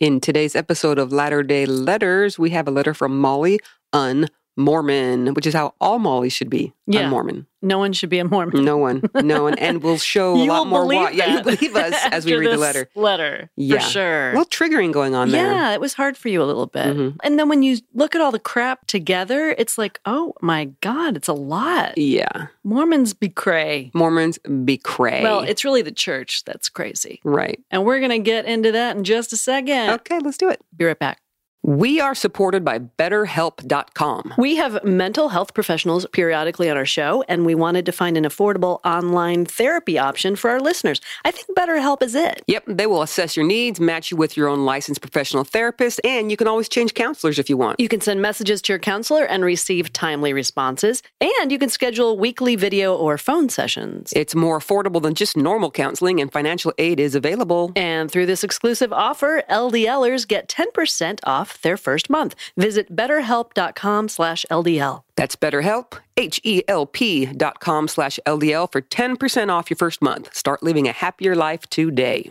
In today's episode of Latter day Letters, we have a letter from Molly Un Mormon, which is how all Mollies should be. Yeah. Mormon. No one should be a Mormon. No one, no one, and we'll show a lot more. why. Yeah, you believe us as we read the letter. Letter, Yeah. for sure. A little triggering going on there. yeah, it was hard for you a little bit. Mhm. And then when you look at all the crap together, it's like, oh my God, it's a lot. Yeah. Mormons be cray. Mormons be cray. Well, it's really the church that's crazy. right. And we're going to get into that in just a second. Okay, let's do it. Be right back. We are supported by BetterHelp.com. We have mental health professionals periodically on our show, and we wanted to find an affordable online therapy option for our listeners. I think BetterHelp is it. Yep, they will assess your needs, match you with your own licensed professional therapist, and you can always change counselors if you want. You can send messages to your counselor and receive timely responses, and you can schedule weekly video or phone sessions. It's more affordable than just normal counseling, and financial aid is available. And through this exclusive offer, LDLers get 10% off their first month. Visit betterhelp.com slash LDL. That's BetterHelp, H-E-L-P dot com slash LDL for 10% off your first month. Start living a happier life today.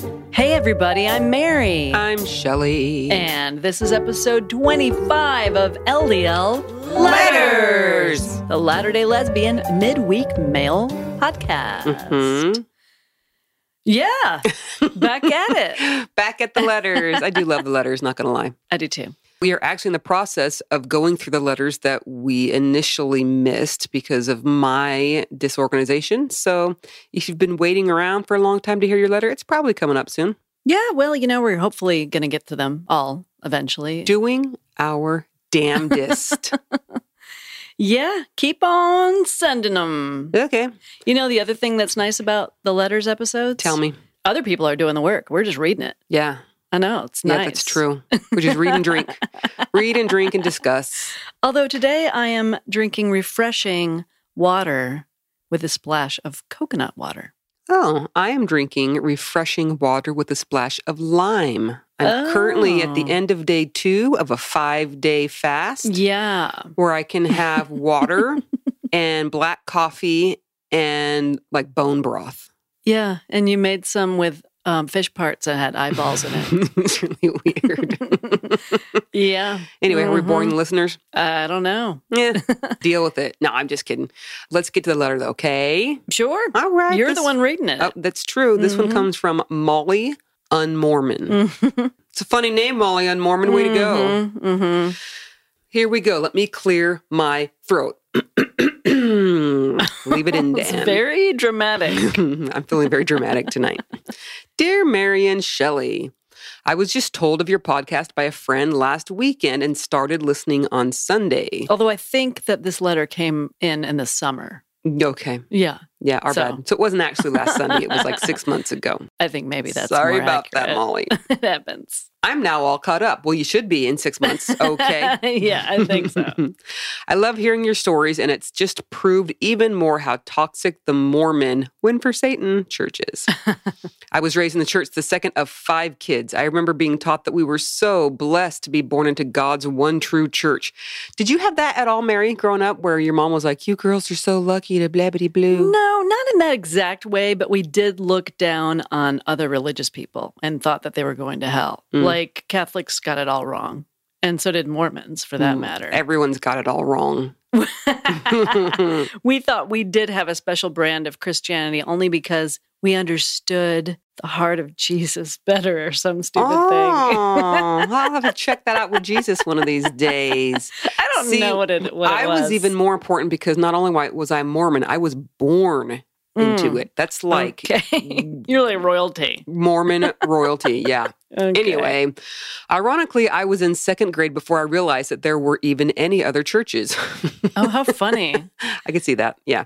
Hey, everybody, I'm Mary. I'm Shelley. and this is episode 25 of LDL Letters, the Latter day Lesbian midweek mail podcast. Mhm. Yeah, back at it. Back at the letters. I do love the letters, not going to lie. I do too. We are actually in the process of going through the letters that we initially missed because of my disorganization. So if you've been waiting around for a long time to hear your letter, it's probably coming up soon. Yeah, well, you know, we're hopefully going to get to them all eventually. Doing our damnedest. yeah, keep on sending them. okay. You know, the other thing that's nice about the letters episodes? Tell me. Other people are doing the work. We're just reading it. Yeah. I know, it's Yeah, nice. that's true. Which is read and drink. read and drink and discuss. Although today I am drinking refreshing water with a splash of coconut water. Oh, I am drinking refreshing water with a splash of lime. I'm currently at the Oh. end of day two of a five day fast Yeah. where I can have water and black coffee and like bone broth. Yeah. And you made some with um, fish parts that had eyeballs in it. it's really weird. yeah. anyway, are we boring the listeners? I don't know. Yeah, deal with it. No, I'm just kidding. Let's get to the letter though, okay? Sure. All right. You're this- the one reading it. Oh, that's true. This one Mhm. comes from Molly Unmormon. It's a funny name, Molly Unmormon. Way to go. hmm Here we go. Let me clear my throat. Leave it in, It's Dan. very dramatic. I'm feeling very dramatic tonight. Dear Mary and Shelley, I was just told of your podcast by a friend last weekend and started listening on Sunday. Although I think that this letter came in in the summer. Okay. Yeah. Yeah, our So- bad. So it wasn't actually last Sunday. It was like six months ago. I think maybe that's Sorry about that. Molly. it happens. I'm now all caught up. Well, you should be in six months. Okay. yeah, I think so. I love hearing your stories, and it's just proved even more how toxic the Mormon, win for Satan, church is. I was raised in the church, the second of five kids. I remember being taught that we were so blessed to be born into God's one true church. Did you have that at all, Mary, growing up, where your mom was like, You girls are so lucky to blabbity blue? No, not in that exact way, but we did look down on other religious people and thought that they were going to hell. Mm. Like Catholics got it all wrong. And so did Mormons, for that Mm, matter. Everyone's got it all wrong. we thought we did have a special brand of Christianity only because we understood the heart of Jesus better or some stupid oh, thing. I'll have to check that out with Jesus one of these days. I don't See, know what it, what it I was. even more important because not only was I Mormon, I was born into Mm. it. That's like Okay. You're like royalty. Mormon royalty. Yeah. Okay. Anyway, ironically, I was in second grade before I realized that there were even any other churches. Oh, how funny. I could see that. Yeah.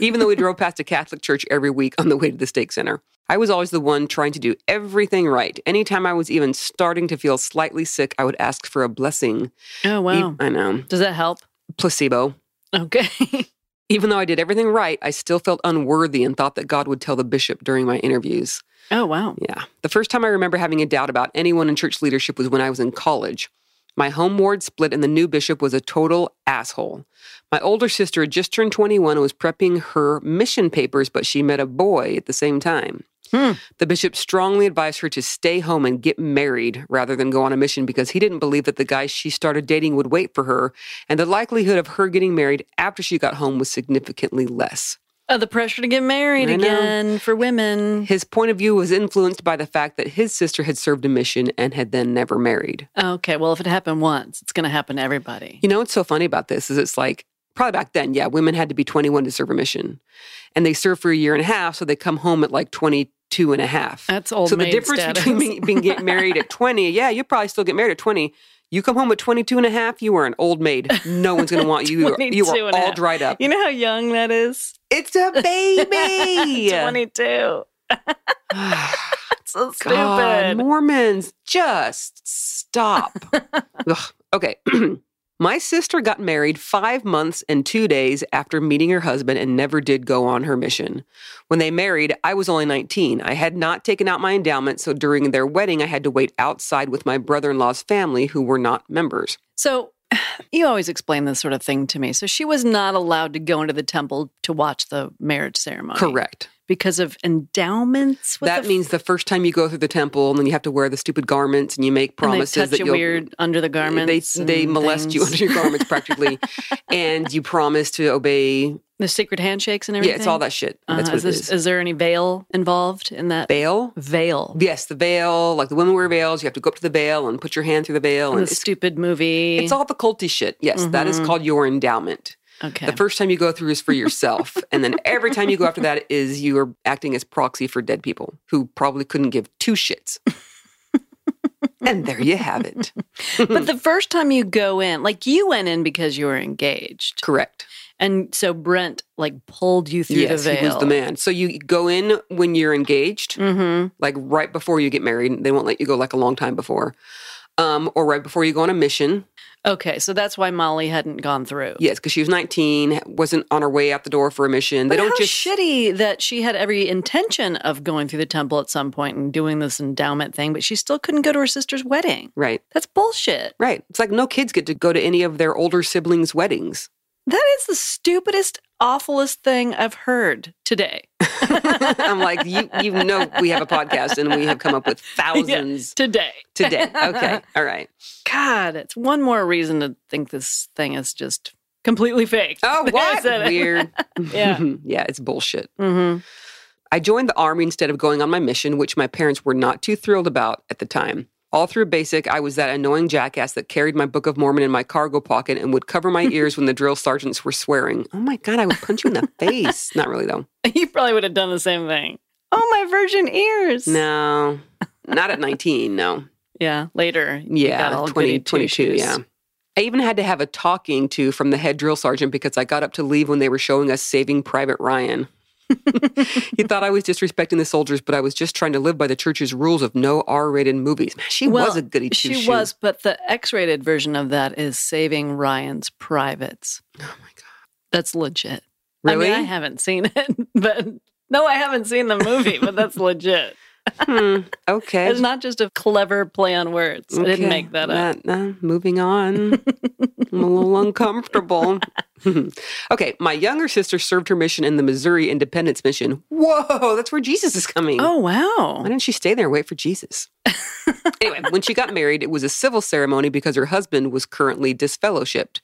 Even though we drove past a Catholic church every week on the way to the stake center. I was always the one trying to do everything right. Anytime I was even starting to feel slightly sick, I would ask for a blessing. Oh, wow. I know. Does that help? Placebo. Okay. Even though I did everything right, I still felt unworthy and thought that God would tell the bishop during my interviews. Oh, wow. Yeah. The first time I remember having a doubt about anyone in church leadership was when I was in college. My home ward split, and the new bishop was a total asshole. My older sister had just turned 21 and was prepping her mission papers, but she met a boy at the same time. Hmm. The bishop strongly advised her to stay home and get married rather than go on a mission because he didn't believe that the guy she started dating would wait for her, and the likelihood of her getting married after she got home was significantly less. Oh, the pressure to get married I know. again for women. His point of view was influenced by the fact that his sister had served a mission and had then never married. Okay, well, if it happened once, it's going to happen to everybody. You know what's so funny about this is it's like probably back then, yeah, women had to be 21 to serve a mission. And they serve for a year and a half, so they come home at like 22 and a half. That's old so the difference status. between being, being getting married at 20, yeah, you probably still get married at 20. You come home at 22 and a half, you are an old maid. No one's going to want you. You are, you 22 are and a all dried up. You know how young that is? It's a baby. 22. It's so stupid. God, Mormons, just stop. Okay. My sister got married five months and two days after meeting her husband and never did go on her mission. When they married, I was only 19. I had not taken out my endowment, so during their wedding, I had to wait outside with my brother in law's family who were not members. So you always explain this sort of thing to me. So she was not allowed to go into the temple to watch the marriage ceremony. Correct. Because of endowments? What that the means the first time you go through the temple, and then you have to wear the stupid garments and you make and they promises touch that you weird under the garments. They they and molest you under your garments practically, and you promise to obey. The secret handshakes and everything. Yeah, it's all that shit. Uh, That's what is, this- is. is there any veil involved in that? Veil. Veil. Yes, the veil. Like the women wear veils. You have to go up to the veil and put your hand through the veil, the and it's, stupid movie. it's all the culty shit. Yes, that is Mhm. called your endowment. Okay. The first time you go through is for yourself, and then every time you go after that is you are acting as proxy for dead people who probably couldn't give two shits. and there you have it. but the first time you go in, like you went in because you were engaged, Correct. and so Brent like pulled you through yes, the veil. he was the man. So you go in when you're engaged, Mm-hmm. like right before you get married. They won't let you go like a long time before, um, or right before you go on a mission. Okay, so that's why Molly hadn't gone through. Yes, because she was 19, wasn't on her way out the door for a mission. But they don't how just shitty that she had every intention of going through the temple at some point and doing this endowment thing, but she still couldn't go to her sister's wedding. right, That's bullshit. right. It's like no kids get to go to any of their older siblings' weddings. That is the stupidest, awfulest thing I've heard today. I'm like, you you know, we have a podcast and we have come up with thousands Today. today. Okay, all right. God, it's one more reason to think this thing is just completely fake. Oh, what weird? Yeah. yeah, it's bullshit. Mm-hmm. I joined the army instead of going on my mission, which my parents were not too thrilled about at the time. All through basic, I was that annoying jackass that carried my Book of Mormon in my cargo pocket and would cover my ears when the drill sergeants were swearing. Oh my God, I would punch you in the face. Not really, though. You probably would have done the same thing. Oh, my virgin ears. No, not at 19, no. Yeah, later. Yeah, all 20, 22, two-shoes. yeah. I even had to have a talking to from the head drill sergeant because I got up to leave when they were showing us Saving Private Ryan. he thought I was disrespecting the soldiers, but I was just trying to live by the church's rules of no R-rated movies. Man, she Well, was a goody two She was, but the X-rated version of that is Saving Ryan's Privates. Oh my god! That's legit. Really? I mean, I haven't seen it, but no, I haven't seen the movie, but that's legit. Hmm, okay. It's not just a clever play on words. I didn't make that up. That- uh, moving on. I'm a little uncomfortable. okay, my younger sister served her mission in the Missouri Independence Mission. Whoa, that's where Jesus is coming. Oh wow! Why didn't she stay there and wait for Jesus? anyway, when she got married, it was a civil ceremony because her husband was currently disfellowshipped.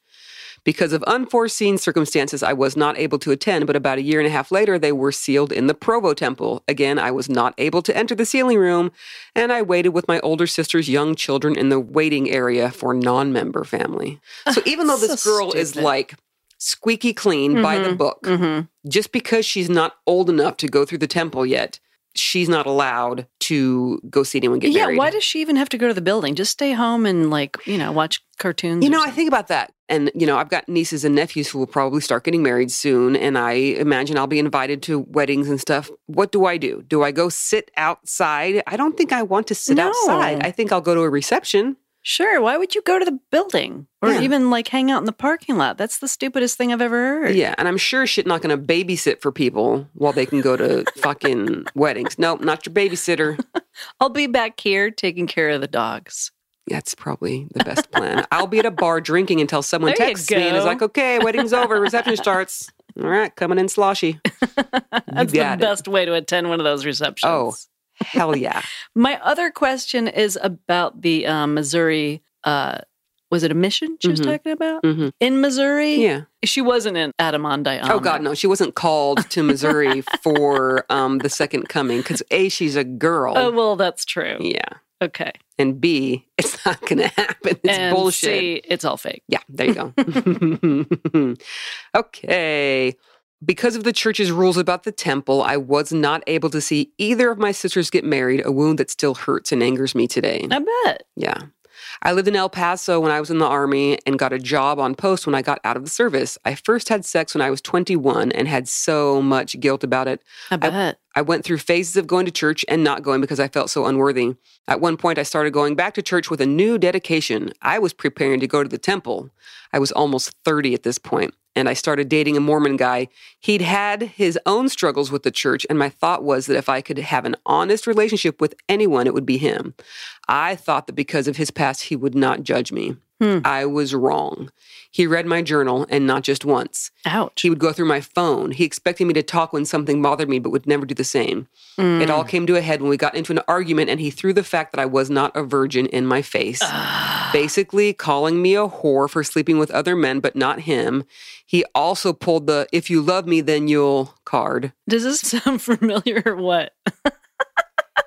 Because of unforeseen circumstances, I was not able to attend, but about a year and a half later, they were sealed in the Provo Temple. Again, I was not able to enter the sealing room, and I waited with my older sister's young children in the waiting area for non member family. So even though this So girl is like squeaky clean by the book, Mhm. just because she's not old enough to go through the temple yet, she's not allowed to go see anyone get Yeah, married. Yeah, why does she even have to go to the building? Just stay home and like, you know, watch cartoons. You know, I think about that. And, you know, I've got nieces and nephews who will probably start getting married soon. And I imagine I'll be invited to weddings and stuff. What do I do? Do I go sit outside? I don't think I want to sit No. outside. I think I'll go to a reception. Sure. Why would you go to the building or Yeah. even like hang out in the parking lot? That's the stupidest thing I've ever heard. Yeah. And I'm sure shit not going to babysit for people while they can go to fucking weddings. Nope, not your babysitter. I'll be back here taking care of the dogs. That's probably the best plan. I'll be at a bar drinking until someone There texts me and is like, okay, wedding's over, reception starts. All right, coming in sloshy. That's the it. best way to attend one of those oh, receptions. Oh. Hell yeah. My other question is about the um, Missouri. Uh, was it a mission she was Mhm. talking about hmm in Missouri? Yeah. she wasn't in Adam-ondi-Ahman. Oh God, no! She wasn't called to Missouri for um, the second coming because a she's a girl. Oh well, that's true. Yeah, Okay, and b it's not going to happen. It's and bullshit. C, it's all fake. Yeah, there you go. okay. Because of the church's rules about the temple, I was not able to see either of my sisters get married, a wound that still hurts and angers me today. I bet. Yeah. I lived in El Paso when I was in the Army and got a job on post when I got out of the service. I first had sex when I was 21 and had so much guilt about it. I bet. I went through phases of going to church and not going because I felt so unworthy. At one point, I started going back to church with a new dedication. I was preparing to go to the temple. I was almost 30 at this point, and I started dating a Mormon guy. He'd had his own struggles with the church, and my thought was that if I could have an honest relationship with anyone, it would be him. I thought that because of his past, he would not judge me. Hmm. I was wrong. He read my journal, and not just once. Ouch. He would go through my phone. He expected me to talk when something bothered me, but would never do the same. It all came to a head when we got into an argument, and he threw the fact that I was not a virgin in my face. Basically, calling me a whore for sleeping with other men, but not him. He also pulled the if you love me, then you'll card. Does this sound familiar or what?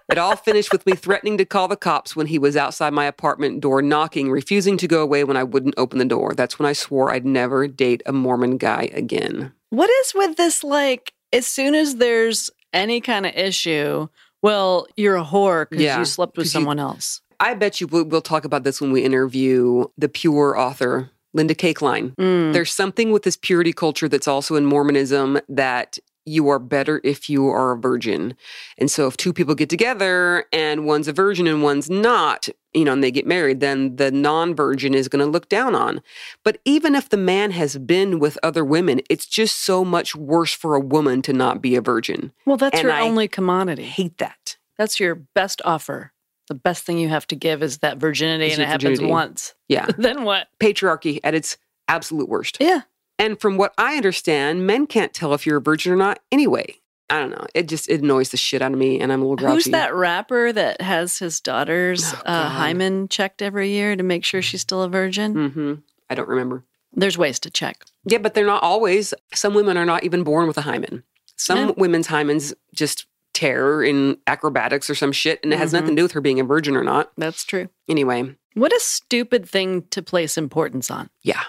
It all finished with me threatening to call the cops when he was outside my apartment door knocking, refusing to go away when I wouldn't open the door. That's when I swore I'd never date a Mormon guy again. What is with this? Like, as soon as there's any kind of issue, well, you're a whore because Yeah, you slept with 'cause you- someone else. I bet you we'll, we'll talk about this when we interview the pure author, Linda Kay Klein. Mm. There's something with this purity culture that's also in Mormonism that you are better if you are a virgin. And so if two people get together and one's a virgin and one's not, you know, and they get married, then the non virgin is going to look down on. But even if the man has been with other women, it's just so much worse for a woman to not be a virgin. Well, that's And your I only commodity. hate that. That's your best offer. The best thing you have to give is that virginity, Is and it your happens once. Yeah. then what? Patriarchy at its absolute worst. Yeah. And from what I understand, men can't tell if you're a virgin or not anyway. I don't know. It just it annoys the shit out of me, and I'm a little grouchy. Who's that rapper that has his daughter's Oh, uh, hymen checked every year to make sure she's still a virgin? hmm I don't remember. There's ways to check. Yeah, but they're not always. Some women are not even born with a hymen. Some Yeah. women's hymens just tear in acrobatics or some shit, and it has Mhm. nothing to do with her being a virgin or not. That's true. Anyway, What a stupid thing to place importance on. yeah.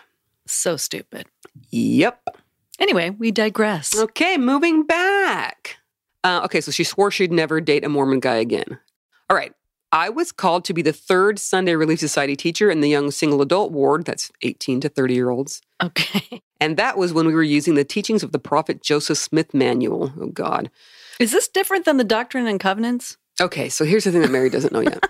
So stupid. Yep. Anyway, we digress. Okay, moving back. Uh, okay, so she swore she'd never date a Mormon guy again. All right. I was called to be the third Sunday Relief Society teacher in the young single adult ward, that's 18 to 30 year olds. Okay. And that was when we were using the teachings of the prophet Joseph Smith manual. Oh, God. Is this different than the Doctrine and Covenants? Okay, so here's the thing that Mary doesn't know yet.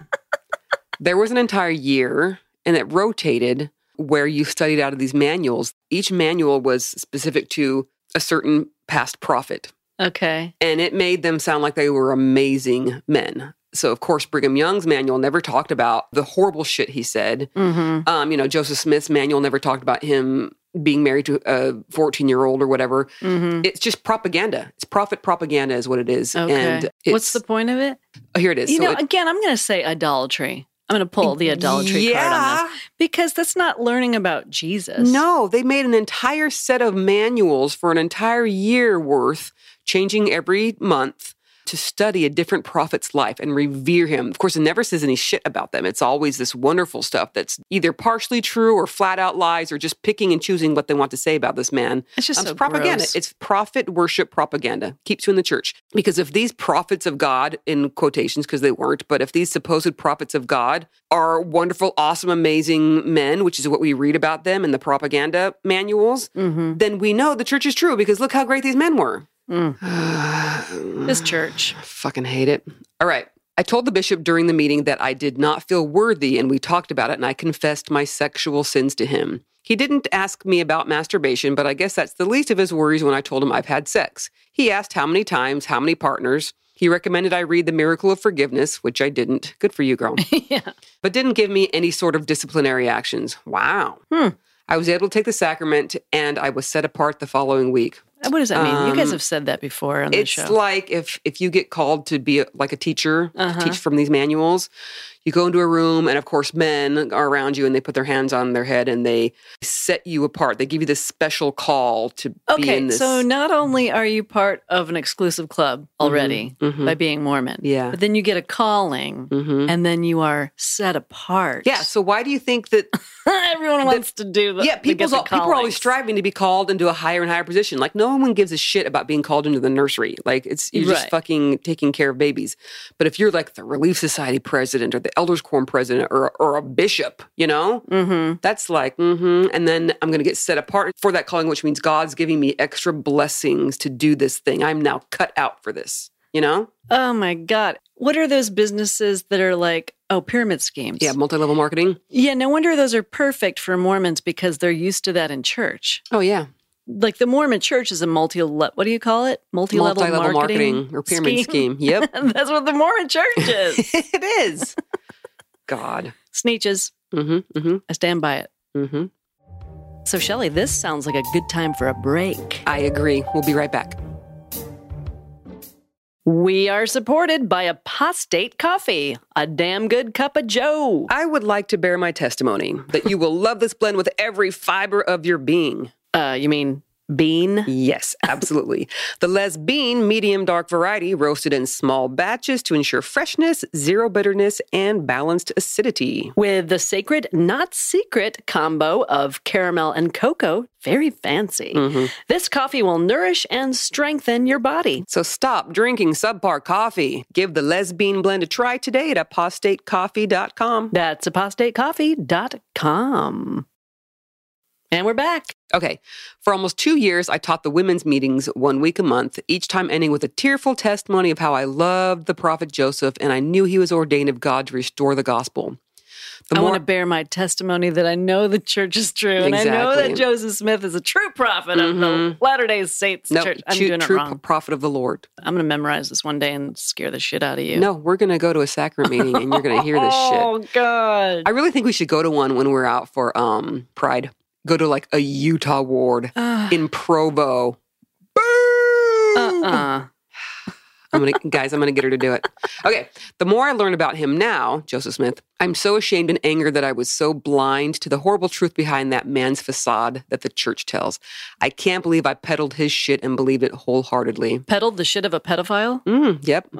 there was an entire year, and it rotated where you studied out of these manuals. Each manual was specific to a certain past prophet. Okay. and it made them sound like they were amazing men. So, of course, Brigham Young's manual never talked about the horrible shit he said. Mm-hmm. Um, you know, Joseph Smith's manual never talked about him being married to a 14 year old or whatever. Mm-hmm. It's just propaganda. It's profit propaganda, is what it is. Okay. And What's the point of it? oh, here it is. You So know, it- again, I'm going to say idolatry. I'm going to pull the idolatry card on this because that's not learning about Jesus. No, they made an entire set of manuals for an entire year worth, changing every month to study a different prophet's life and revere him. Of course, it never says any shit about them. It's always this wonderful stuff that's either partially true or flat out lies or just picking and choosing what they want to say about this man. It's just Um, so propaganda. gross. It's prophet worship propaganda. Keeps you in the church. Because if these prophets of God, in quotations, because they weren't, but if these supposed prophets of God are wonderful, awesome, amazing men, which is what we read about them in the propaganda manuals, Mm-hmm. then we know the church is true because look how great these men were. This church. Fucking hate it. All right. I told the bishop during the meeting that I did not feel worthy, and we talked about it, and I confessed my sexual sins to him. He didn't ask me about masturbation, but I guess that's the least of his worries when I told him I've had sex. He asked how many times, how many partners. He recommended I read The Miracle of Forgiveness, which I didn't. Good for you, girl. yeah. But didn't give me any sort of disciplinary actions. Wow. Hmm. I was able to take the sacrament, and I was set apart the following week. What does that mean? you guys Um, have said that before on the show. It's like if if you get called to be a, like a teacher, Uh-huh. teach from these manuals, you go into a room, and of course, men are around you, and they put their hands on their head and they set you apart. They give you this special call to be okay, in this. so not only are you part of an exclusive club already mhm. by being Mormon, Yeah. but then you get a calling Mhm. and then you are set apart. yeah. So why do you think that? Everyone wants to do the yeah, people's, the people are always striving to be called into a higher and higher position. Like no one gives a shit about being called into the nursery. Like it's you're just fucking taking care of babies. But if you're like the Relief Society president or the Elders Quorum president or or a bishop, you know, Mm-hmm. That's like, mm-hmm. And then I'm going to get set apart for that calling, which means God's giving me extra blessings to do this thing. I'm now cut out for this, you know? Oh my God. What are those businesses that are like, oh, pyramid schemes? Yeah, multi level marketing. Yeah, no wonder those are perfect for Mormons because they're used to that in church. Oh, yeah. Like the Mormon church is a multi what do you call it? Multi level marketing, marketing or pyramid scheme. Yep. That's what the Mormon church is. it is. God. Sneetches. Mm-hmm. Mm-hmm. I stand by it. Mm-hmm. So, Shelley, this sounds like a good time for a break. I agree. We'll be right back. We are supported by Apostate Coffee, a damn good cup of Joe. I would like to bear my testimony that you will love this blend with every fiber of your being. Uh, you mean bean? Yes, absolutely. the Les Bean medium dark variety, roasted in small batches to ensure freshness, zero bitterness, and balanced acidity. With the sacred, not secret combo of caramel and cocoa. Very fancy. Mm-hmm. This coffee will nourish and strengthen your body. So stop drinking subpar coffee. Give the Les Bean blend a try today at apostatecoffee.com. That's apostatecoffee.com. And we're back. Okay, for almost two years, I taught the women's meetings one week a month, each time ending with a tearful testimony of how I loved the prophet Joseph and I knew he was ordained of God to restore the gospel. The I more- want to bear my testimony that I know the church is true, and I know that Joseph Smith is a true prophet of the Latter Day Saints no, church. I'm true, doing it true wrong. prophet of the Lord. I'm going to memorize this one day and scare the shit out of you. No, we're going to go to a sacrament meeting and you're going to hear this shit. Oh God! I really think we should go to one when we're out for um Pride. Go to like a Utah ward in Provo. Boo! Uh-uh. I'm gonna guys, I'm gonna get her to do it. Okay. The more I learn about him now, Joseph Smith, I'm so ashamed and angered that I was so blind to the horrible truth behind that man's facade that the church tells. I can't believe I peddled his shit and believed it wholeheartedly. Peddled the shit of a pedophile. Mm, yep. You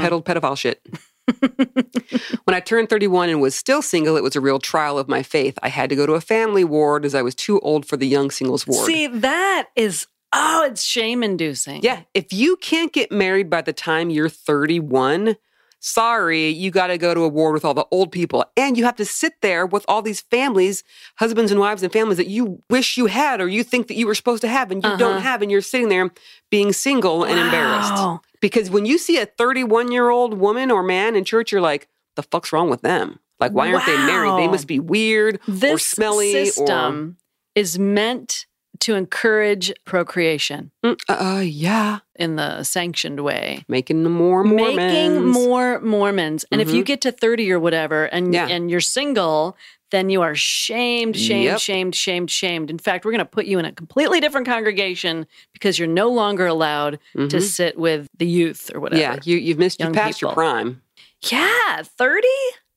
peddled pedophile shit. when I turned 31 and was still single, it was a real trial of my faith. I had to go to a family ward as I was too old for the young singles ward. See, that is oh, it's shame inducing. yeah, if you can't get married by the time you're 31, sorry, you got to go to a ward with all the old people. And you have to sit there with all these families, husbands and wives and families that you wish you had or you think that you were supposed to have and you don't uh-huh. have. And you're sitting there being single and embarrassed. Wow. Because when you see a 31 year old woman or man in church, you're like, the fuck's wrong with them? Like, why aren't they married? They must be weird This or smelly system is meant to encourage procreation. Mm, uh, yeah. in the sanctioned way. Making more Mormons. Making more Mormons. And if you get to 30 or whatever and Yeah. and you're single, then you are shamed, shamed, Yep. shamed, shamed, shamed. In fact, we're going to put you in a completely different congregation because you're no longer allowed to sit with the youth or whatever. Mm-hmm. Yeah, you, you've missed, you passed your prime. Yeah, 30?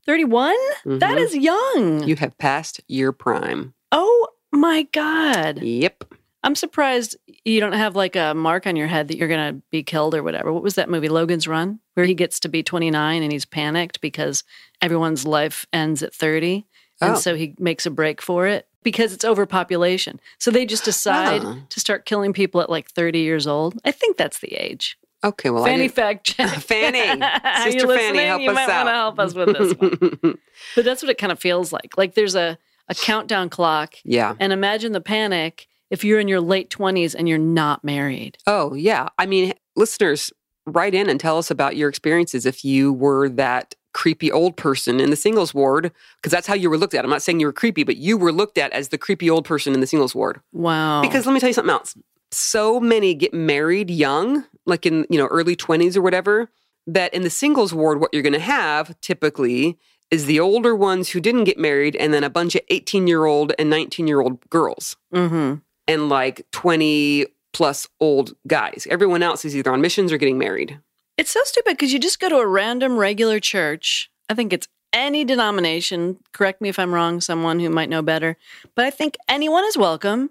31? That Mhm. is young. You have passed your prime. oh my God. Yep. I'm surprised you don't have like a mark on your head that you're going to be killed or whatever. What was that movie, Logan's Run, where he gets to be 29 and he's panicked because everyone's life ends at 30. And Oh. so he makes a break for it because it's overpopulation. So they just decide Oh. to start killing people at like 30 years old. I think that's the age. Okay. Well, Fanny fact check. Fanny, Sister Fanny, help you us might want to out. help us with this one. but that's what it kind of feels like. Like there's a, a countdown clock. yeah. And imagine the panic if you're in your late 20s and you're not married. Oh, yeah. I mean, listeners, write in and tell us about your experiences if you were that creepy old person in the singles ward, because that's how you were looked at. I'm not saying you were creepy, but you were looked at as the creepy old person in the singles ward. Wow. Because let me tell you something else. So many get married young, like in, you know, early 20s or whatever, that in the singles ward, what you're going to have typically is the older ones who didn't get married and then a bunch of 18 year old and 19 year old girls hmm and like 20 plus old guys. Everyone else is either on missions or getting married. It's so stupid because you just go to a random regular church. I think it's any denomination. Correct me if I'm wrong, someone who might know better. But I think anyone is welcome.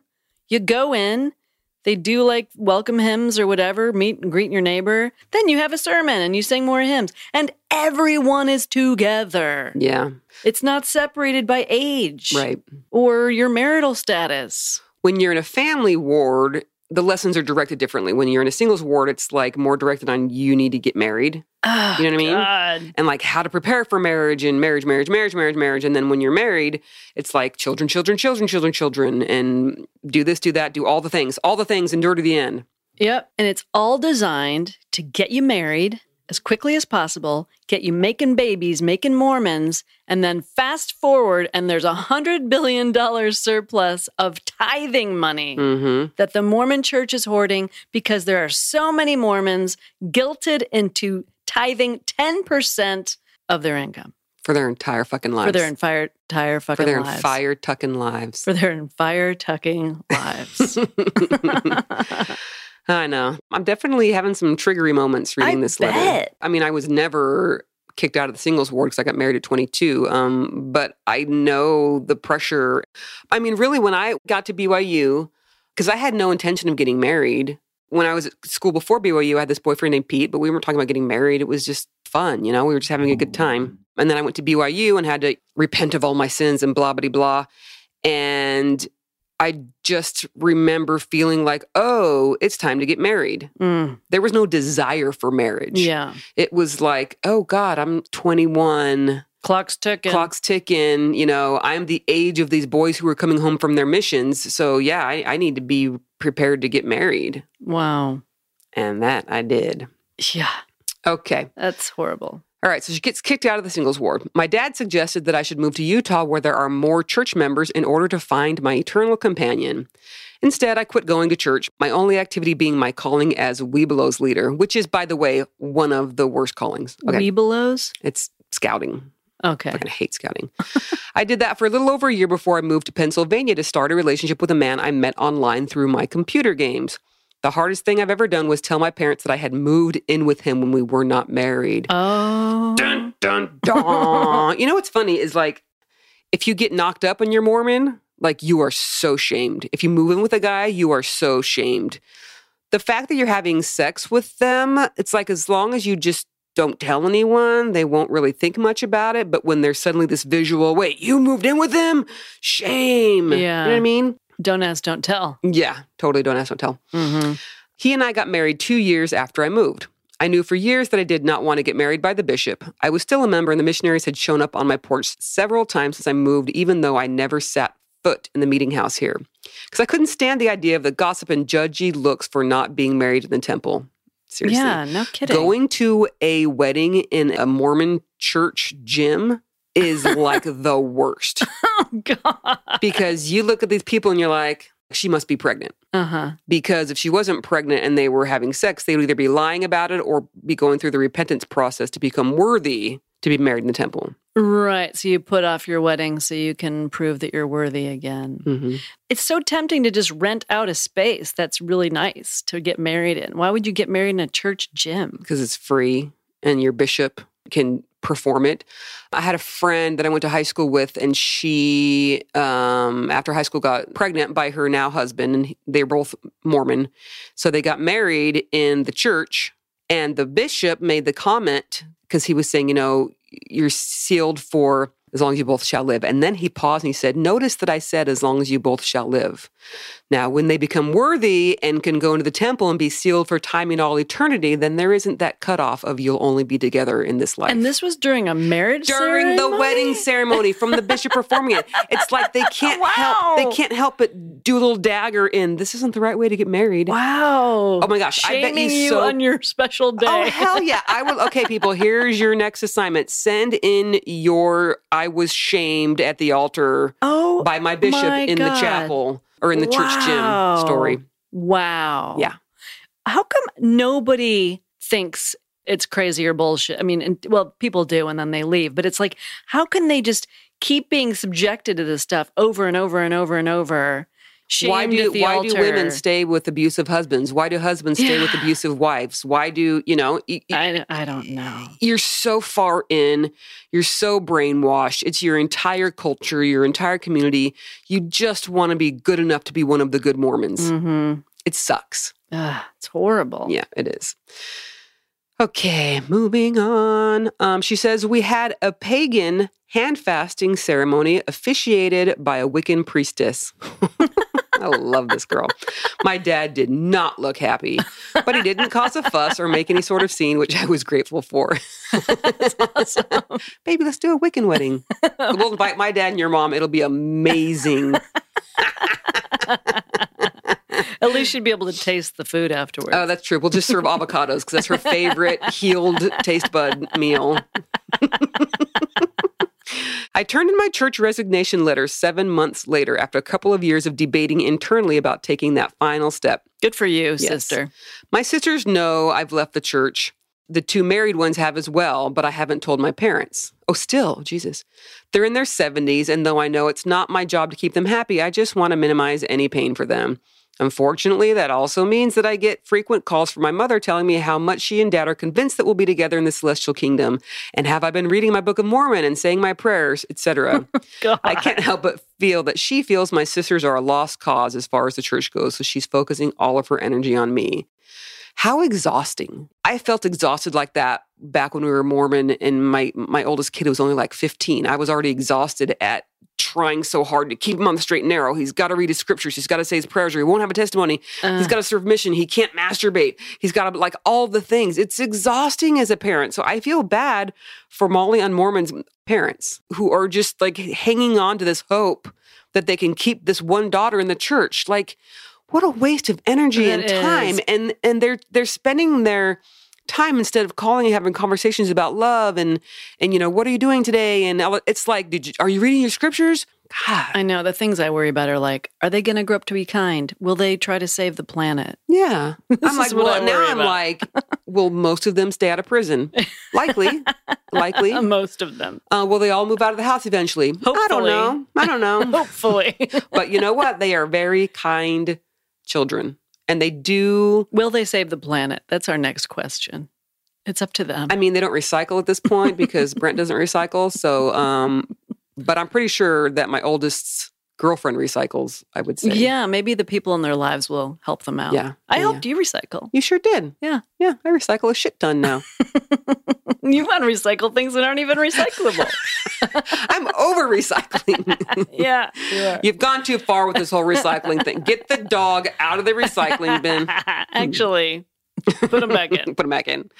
You go in, they do like welcome hymns or whatever, meet and greet your neighbor. Then you have a sermon and you sing more hymns. And everyone is together. Yeah, It's not separated by age right. or your marital status. When you're in a family ward, the lessons are directed differently. When you're in a singles ward, it's like more directed on you need to get married Oh, You know what I mean? God. and like how to prepare for marriage and marriage, marriage, marriage, marriage, marriage. And then when you're married, it's like children, children, children, children, children, and do this, do that, do all the things, all the things, endure to the end. Yep. And it's all designed to get you married as quickly as possible, get you making babies, making Mormons, and then fast forward and there's a hundred billion dollar surplus of tithing money Mm-hmm. that the Mormon church is hoarding because there are so many Mormons guilted into tithing 10% of their income For their entire fucking lives. for their entire, entire fucking for their lives. fire tucking lives. for their fire tucking lives. I know. I'm definitely having some triggery moments reading I this letter. I mean, I was never kicked out of the singles ward because I got married at 22. Um, but I know the pressure. I mean, really, when I got to BYU, because I had no intention of getting married. When I was at school before BYU, I had this boyfriend named Pete, but we weren't talking about getting married. It was just fun, you know, we were just having a good time. And then I went to BYU and had to repent of all my sins and blah, blah, blah. And I just remember feeling like, oh, it's time to get married. Mm, There was no desire for marriage. yeah. It was like, oh God, I'm 21, Clock's ticking. clock's ticking. You know, I'm the age of these boys who are coming home from their missions. So yeah, I, I need to be prepared to get married. Wow. And that I did. Yeah. Okay. That's horrible. All right, so she gets kicked out of the singles ward. My dad suggested that I should move to Utah where there are more church members in order to find my eternal companion. Instead, I quit going to church, my only activity being my calling as Webelos leader, which is, by the way, one of the worst callings. Okay, Webelos? it's scouting. Okay. I fucking hate scouting. I did that for a little over a year before I moved to Pennsylvania to start a relationship with a man I met online through my computer games. The hardest thing I've ever done was tell my parents that I had moved in with him when we were not married. Oh. Dun, dun, dun. you know what's funny is like if you get knocked up and you're Mormon, like you are so shamed. If you move in with a guy, you are so shamed. The fact that you're having sex with them, it's like as long as you just don't tell anyone, they won't really think much about it. But when there's suddenly this visual, wait, you moved in with him? Shame. Yeah. You know what I mean? Don't ask, don't tell. Yeah, totally don't ask, don't tell. Mm-hmm. He and I got married two years after I moved. I knew for years that I did not want to get married by the bishop. I was still a member, and the missionaries had shown up on my porch several times since I moved, even though I never sat foot in the meeting house here. Because I couldn't stand the idea of the gossip and judgy looks for not being married in the temple. Seriously. Yeah, no kidding. Going to a wedding in a Mormon church gym is like the worst oh, God. because you look at these people and you're like, she must be pregnant Uh huh. because if she wasn't pregnant and they were having sex, they would either be lying about it or be going through the repentance process to become worthy to be married in the temple. Right. So you put off your wedding so you can prove that you're worthy again. hmm It's so tempting to just rent out a space that's really nice to get married in. Why would you get married in a church gym? Because it's free and your bishop can perform it. I had a friend that I went to high school with, and she, um, after high school, got pregnant by her now husband, and they were both Mormon. So they got married in the church, and the bishop made the comment because he was saying, you know, you're sealed for as long as you both shall live. And then he paused and he said, Notice that I said, as long as you both shall live. Now, when they become worthy and can go into the temple and be sealed for time and all eternity, then there isn't that cutoff of you'll only be together in this life. And this was during a marriage during the wedding ceremony from the bishop performing it. It's like they can't help they can't help but do a little dagger in this isn't the right way to get married. Wow. Oh my gosh, I bet Shaming you you so- on your special oh, day. Oh hell yeah! I will. Okay, people. Here's your next assignment. Send in your "I was shamed at the altar" Oh, by my bishop my in the chapel or in the church gym story. Wow. Yeah. How come nobody thinks it's crazy or bullshit? I mean, and, well, people do and then they leave, but it's like, how can they just keep being subjected to this stuff over and over and over and over? Shamed why do why do women stay with abusive husbands? Why do husbands stay with abusive wives? Why do you know? y- y- I, I don't know. you're so far in, you're so brainwashed. It's your entire culture, your entire community. You just want to be good enough to be one of the good Mormons. Mm-hmm. It sucks. Ugh, it's horrible. Yeah, it is. Okay, moving on. Um, she says we had a pagan hand fasting ceremony officiated by a Wiccan priestess. I love this girl. My dad did not look happy, but he didn't cause a fuss or make any sort of scene, which I was grateful for. Awesome. Baby, let's do a Wiccan wedding. We'll invite my dad and your mom. It'll be amazing. At least you'd be able to taste the food afterwards. Oh, that's true. We'll just serve avocados because that's her favorite healed taste bud meal. I turned in my church resignation letter seven months later after a couple of years of debating internally about taking that final step. Good for you, Yes. sister. My sisters know I've left the church. The two married ones have as well, but I haven't told my parents. Oh, still, Jesus. They're in their 70s, and though I know it's not my job to keep them happy, I just want to minimize any pain for them. Unfortunately, that also means that I get frequent calls from my mother telling me how much she and dad are convinced that we'll be together in the celestial kingdom. And have I been reading my Book of Mormon and saying my prayers, etc. Oh, I can't help but feel that she feels my sisters are a lost cause as far as the church goes, so she's focusing all of her energy on me. How exhausting. I felt exhausted like that back when we were Mormon and my my oldest kid was only like 15. I was already exhausted at trying so hard to keep him on the straight and narrow. He's got to read his scriptures. He's got to say his prayers or he won't have a testimony. He's uh. got to serve mission. He can't masturbate. He's got to like all the things. It's exhausting as a parent. So I feel bad for Molly and Mormon's parents who are just like hanging on to this hope that they can keep this one daughter in the church. Like, what a waste of energy and It is. time. And and they're they're spending their time instead of calling and having conversations about love and and you know what are you doing today? And it's like did you, are you reading your scriptures? God. I know the things I worry about are like, are they going to grow up to be kind? Will they try to save the planet? yeah. I'm like well now i'm about. like will most of them stay out of prison? Likely. Likely. Most of them, uh, will they all move out of the house eventually? I don't know. I don't know. Hopefully. but you know what? They are very kind children and they do Will they save the planet? That's our next question. It's up to them. I mean, they don't recycle at this point because Brent doesn't recycle. So, um, but I'm pretty sure that my oldest's girlfriend recycles. I would say. yeah, maybe the people in their lives will help them out. Yeah, I yeah, helped you recycle. You sure did. Yeah. Yeah. I recycle a shit ton now. You want to recycle things that aren't even recyclable. I'm over recycling. yeah, you. You've gone too far with this whole recycling thing. Get the dog out of the recycling bin. Actually, put them back in. Put them back in.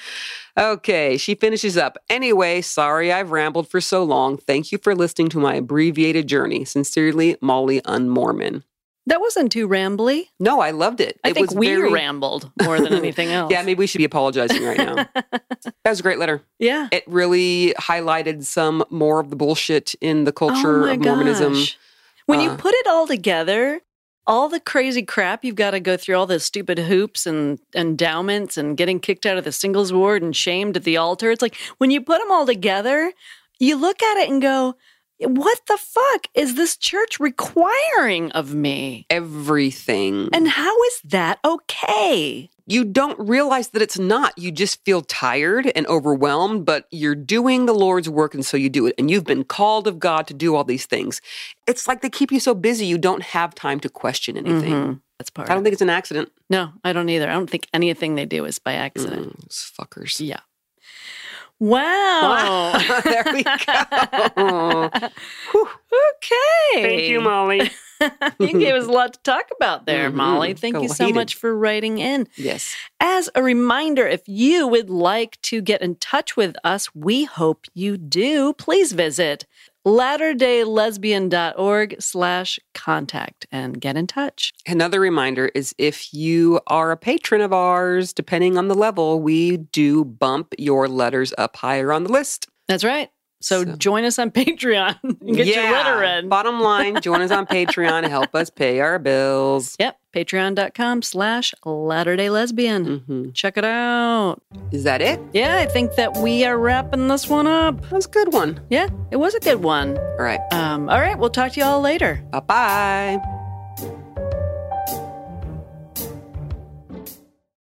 Okay, she finishes up. Anyway, sorry I've rambled for so long. Thank you for listening to my abbreviated journey. Sincerely, Molly Unmormon. That wasn't too rambly. No, I loved it. I it think was we very, rambled more than anything else. Yeah, maybe we should be apologizing right now. that was a great letter. yeah. It really highlighted some more of the bullshit in the culture oh my of Mormonism. gosh. When you Uh, put it all together, all the crazy crap you've got to go through, all the stupid hoops and endowments and getting kicked out of the singles ward and shamed at the altar. It's like when you put them all together, you look at it and go, what the fuck is this church requiring of me? Everything. And how is that okay? You don't realize that it's not. You just feel tired and overwhelmed, but you're doing the Lord's work, and so you do it. And you've been called of God to do all these things. It's like they keep you so busy, you don't have time to question anything. Mhm. That's part. I don't think it's an accident. No, I don't either. I don't think anything they do is by accident. Mm, those fuckers. Yeah. Wow. there we go. okay. Thank you, Molly. you gave us a lot to talk about there, Mhm. Molly. Thank Go you so much for writing in. Yes. As a reminder, if you would like to get in touch with us, we hope you do. Please visit latterdaylesbian.org slash contact and get in touch. Another reminder is if you are a patron of ours, depending on the level, we do bump your letters up higher on the list. That's right. So, So- join us on Patreon and get your letter read. Bottom line, join us on Patreon, help us pay our bills. Yep. Patreon.com slash Latter day Lesbian. hmm Check it out. Is that it? Yeah, I think that we are wrapping this one up. That was a good one. Yeah, it was a good one. All right. Um, all right, we'll talk to you all later. Bye bye.